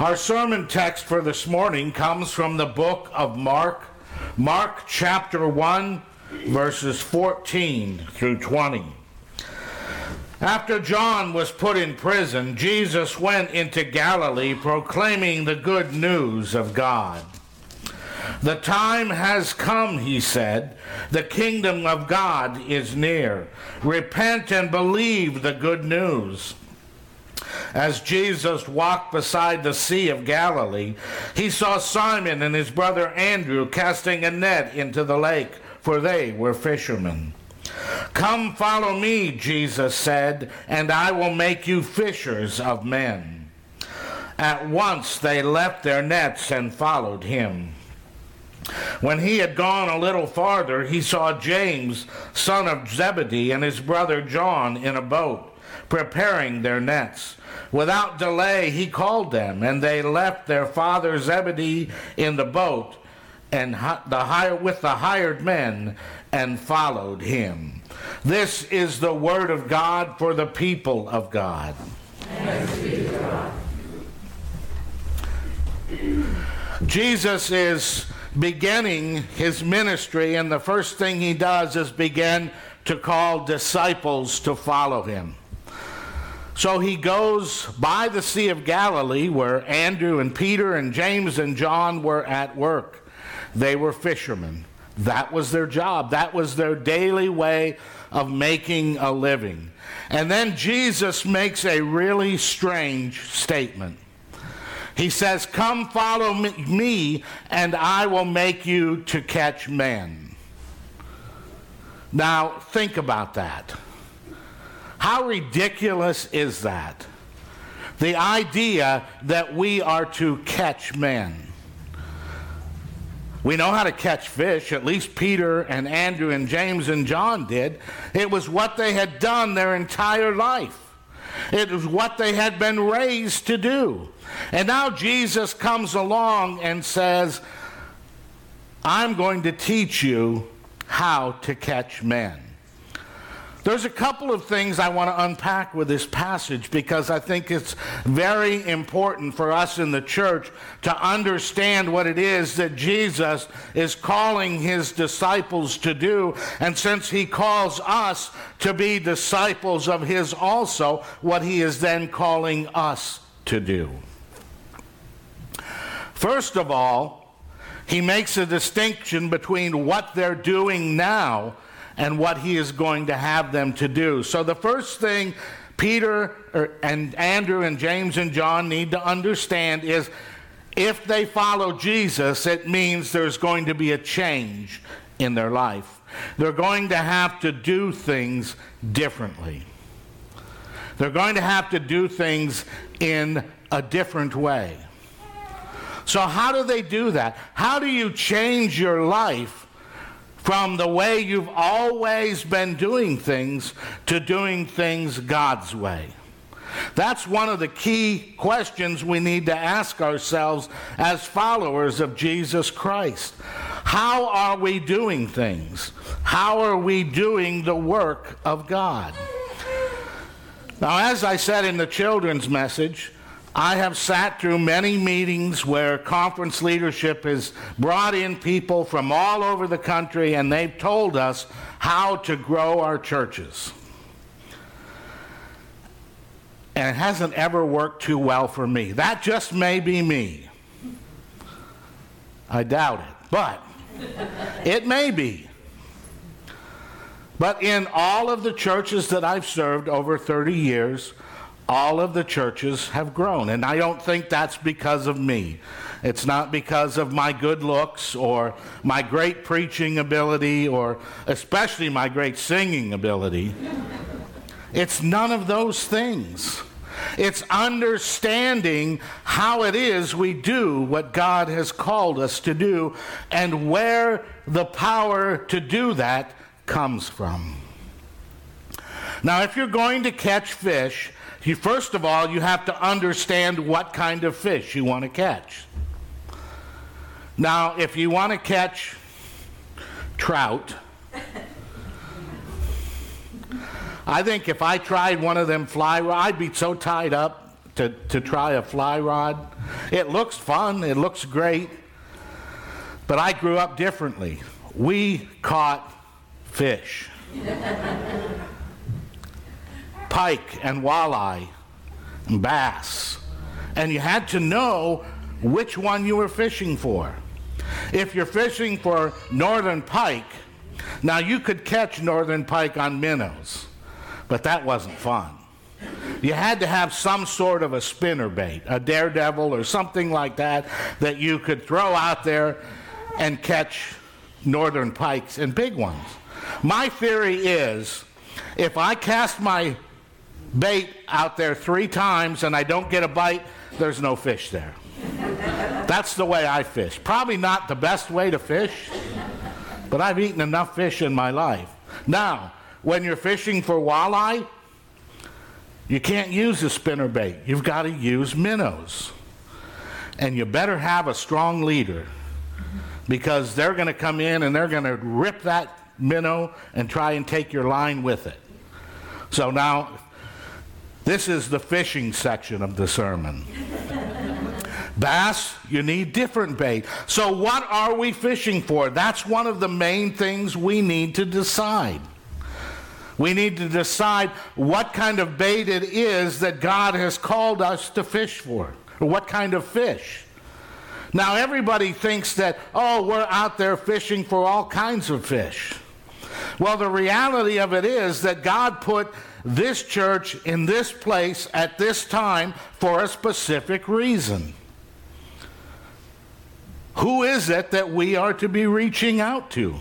Our sermon text for this morning comes from the book of Mark, Mark chapter 1, verses 14 through 20. After John was put in prison, Jesus went into Galilee proclaiming the good news of God. The time has come, he said. The kingdom of God is near. Repent and believe the good news. As Jesus walked beside the Sea of Galilee, he saw Simon and his brother Andrew casting a net into the lake, for they were fishermen. Come follow me, Jesus said, and I will make you fishers of men. At once they left their nets and followed him. When he had gone a little farther, he saw James, son of Zebedee, and his brother John in a boat, preparing their nets. Without delay, he called them, and they left their father Zebedee in the boat and the hire, with the hired men and followed him. This is the word of God for the people of God. God. Jesus is beginning his ministry, and the first thing he does is begin to call disciples to follow him. So he goes by the Sea of Galilee where Andrew and Peter and James and John were at work. They were fishermen. That was their job, that was their daily way of making a living. And then Jesus makes a really strange statement. He says, Come follow me, and I will make you to catch men. Now, think about that. How ridiculous is that? The idea that we are to catch men. We know how to catch fish, at least Peter and Andrew and James and John did. It was what they had done their entire life. It was what they had been raised to do. And now Jesus comes along and says, I'm going to teach you how to catch men. There's a couple of things I want to unpack with this passage because I think it's very important for us in the church to understand what it is that Jesus is calling his disciples to do. And since he calls us to be disciples of his also, what he is then calling us to do. First of all, he makes a distinction between what they're doing now and what he is going to have them to do. So the first thing Peter er, and Andrew and James and John need to understand is if they follow Jesus, it means there's going to be a change in their life. They're going to have to do things differently. They're going to have to do things in a different way. So, how do they do that? How do you change your life from the way you've always been doing things to doing things God's way? That's one of the key questions we need to ask ourselves as followers of Jesus Christ. How are we doing things? How are we doing the work of God? Now, as I said in the children's message, I have sat through many meetings where conference leadership has brought in people from all over the country and they've told us how to grow our churches. And it hasn't ever worked too well for me. That just may be me. I doubt it, but it may be. But in all of the churches that I've served over 30 years, all of the churches have grown. And I don't think that's because of me. It's not because of my good looks or my great preaching ability or especially my great singing ability. It's none of those things. It's understanding how it is we do what God has called us to do and where the power to do that comes from. Now, if you're going to catch fish, you, first of all, you have to understand what kind of fish you want to catch. Now, if you want to catch trout, I think if I tried one of them fly, I'd be so tied up to, to try a fly rod. It looks fun, it looks great, but I grew up differently. We caught fish pike and walleye and bass. And you had to know which one you were fishing for. If you're fishing for northern pike, now you could catch northern pike on minnows, but that wasn't fun. You had to have some sort of a spinner bait, a daredevil or something like that, that you could throw out there and catch northern pikes and big ones. My theory is if I cast my bait out there three times and I don't get a bite, there's no fish there. That's the way I fish. Probably not the best way to fish, but I've eaten enough fish in my life. Now, when you're fishing for walleye, you can't use a spinner bait. You've got to use minnows. And you better have a strong leader because they're going to come in and they're going to rip that minnow and try and take your line with it. So now, this is the fishing section of the sermon. Bass, you need different bait. So, what are we fishing for? That's one of the main things we need to decide. We need to decide what kind of bait it is that God has called us to fish for, or what kind of fish. Now, everybody thinks that, oh, we're out there fishing for all kinds of fish. Well, the reality of it is that God put this church in this place at this time for a specific reason. Who is it that we are to be reaching out to?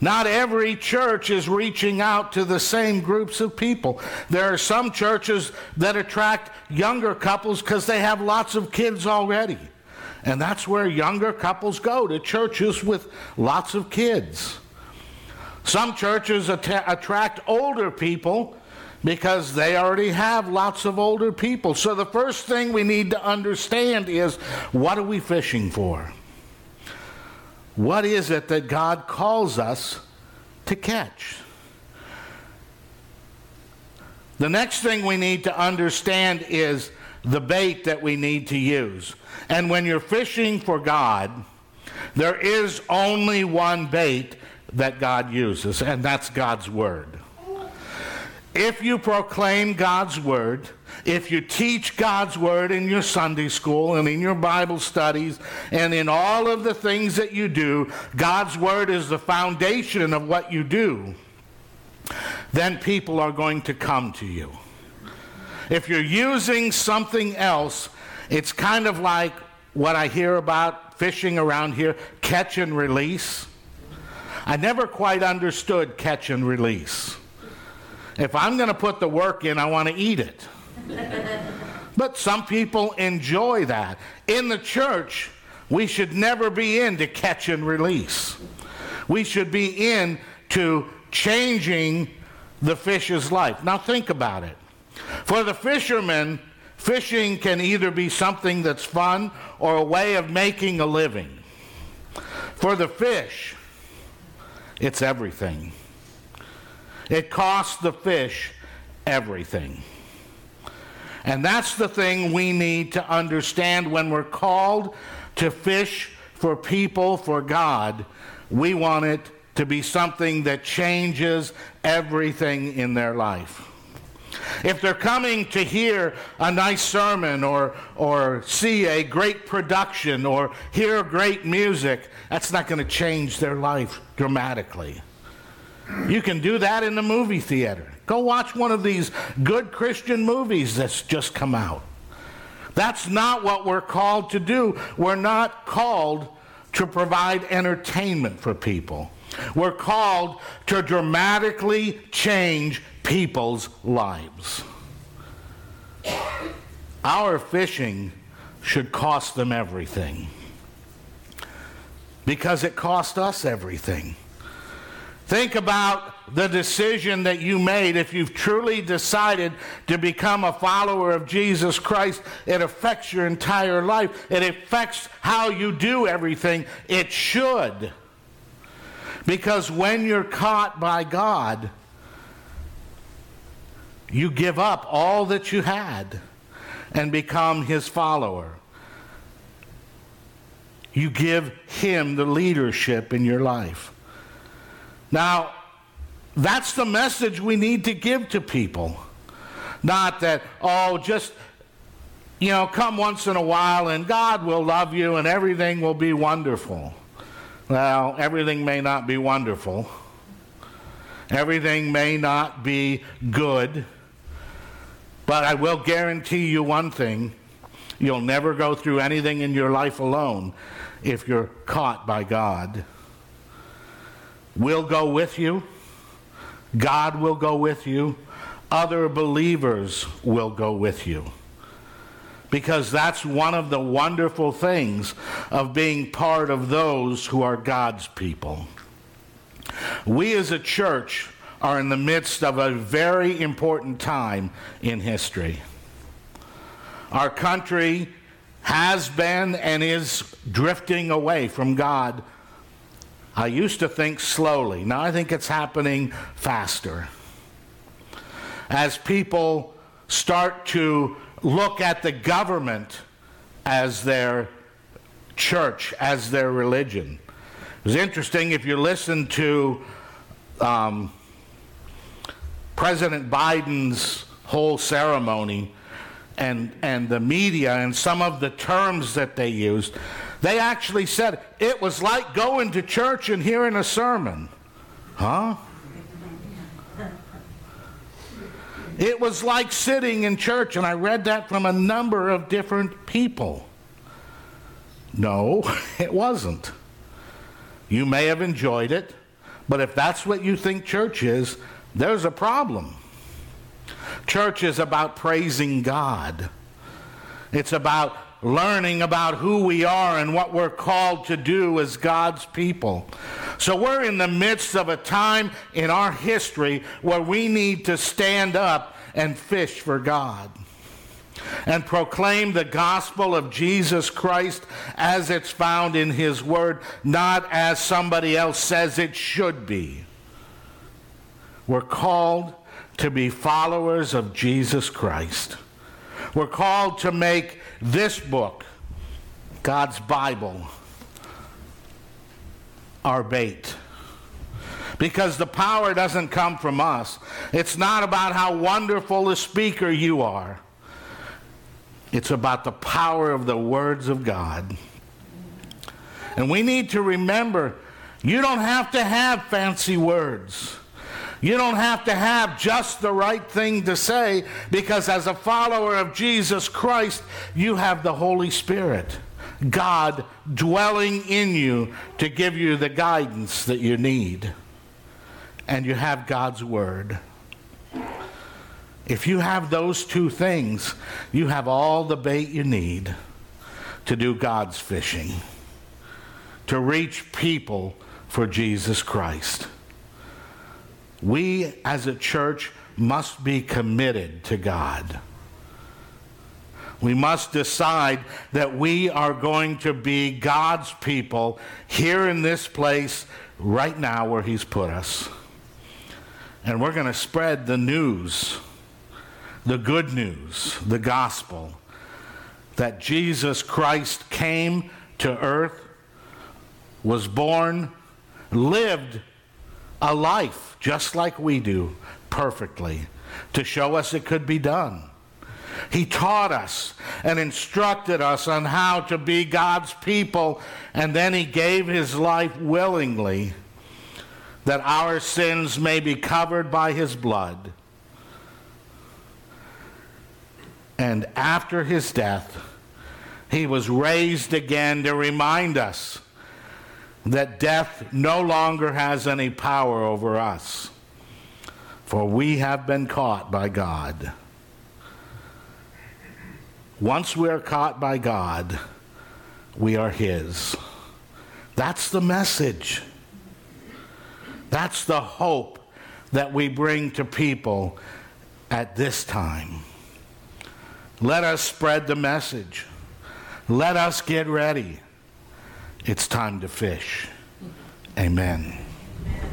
Not every church is reaching out to the same groups of people. There are some churches that attract younger couples because they have lots of kids already. And that's where younger couples go to churches with lots of kids. Some churches att- attract older people because they already have lots of older people. So the first thing we need to understand is what are we fishing for? What is it that God calls us to catch? The next thing we need to understand is the bait that we need to use. And when you're fishing for God, there is only one bait that God uses, and that's God's Word. If you proclaim God's Word, if you teach God's Word in your Sunday school and in your Bible studies and in all of the things that you do, God's Word is the foundation of what you do, then people are going to come to you. If you're using something else, it's kind of like what I hear about fishing around here catch and release. I never quite understood catch and release. If I'm going to put the work in, I want to eat it. but some people enjoy that. In the church, we should never be in to catch and release. We should be in to changing the fish's life. Now think about it. For the fishermen, fishing can either be something that's fun or a way of making a living. For the fish, it's everything. It costs the fish everything. And that's the thing we need to understand when we're called to fish for people, for God. We want it to be something that changes everything in their life. If they're coming to hear a nice sermon or, or see a great production or hear great music, that's not going to change their life dramatically. You can do that in the movie theater. Go watch one of these good Christian movies that's just come out. That's not what we're called to do. We're not called to provide entertainment for people. We're called to dramatically change people's lives. Our fishing should cost them everything because it cost us everything. Think about the decision that you made. If you've truly decided to become a follower of Jesus Christ, it affects your entire life. It affects how you do everything. It should. Because when you're caught by God, you give up all that you had and become his follower. You give him the leadership in your life. Now, that's the message we need to give to people. Not that, oh, just, you know, come once in a while and God will love you and everything will be wonderful. Well, everything may not be wonderful. Everything may not be good. But I will guarantee you one thing you'll never go through anything in your life alone if you're caught by God. We'll go with you, God will go with you, other believers will go with you. Because that's one of the wonderful things of being part of those who are God's people. We as a church are in the midst of a very important time in history. Our country has been and is drifting away from God. I used to think slowly. Now I think it's happening faster. As people start to look at the government as their church, as their religion. It was interesting if you listen to um, President Biden's whole ceremony and, and the media and some of the terms that they used, they actually said it was like going to church and hearing a sermon. Huh? It was like sitting in church, and I read that from a number of different people. No, it wasn't. You may have enjoyed it, but if that's what you think church is, there's a problem. Church is about praising God. It's about learning about who we are and what we're called to do as God's people. So we're in the midst of a time in our history where we need to stand up and fish for God and proclaim the gospel of Jesus Christ as it's found in His Word, not as somebody else says it should be. We're called to be followers of Jesus Christ. We're called to make this book, God's Bible, our bait. Because the power doesn't come from us. It's not about how wonderful a speaker you are. It's about the power of the words of God. And we need to remember you don't have to have fancy words. You don't have to have just the right thing to say because, as a follower of Jesus Christ, you have the Holy Spirit, God dwelling in you to give you the guidance that you need. And you have God's Word. If you have those two things, you have all the bait you need to do God's fishing, to reach people for Jesus Christ. We as a church must be committed to God. We must decide that we are going to be God's people here in this place right now where He's put us. And we're going to spread the news, the good news, the gospel that Jesus Christ came to earth, was born, lived a life just like we do perfectly to show us it could be done. He taught us and instructed us on how to be God's people, and then He gave His life willingly that our sins may be covered by His blood. And after His death, He was raised again to remind us that death no longer has any power over us, for we have been caught by God. Once we are caught by God, we are His. That's the message. That's the hope that we bring to people at this time. Let us spread the message. Let us get ready. It's time to fish. Amen.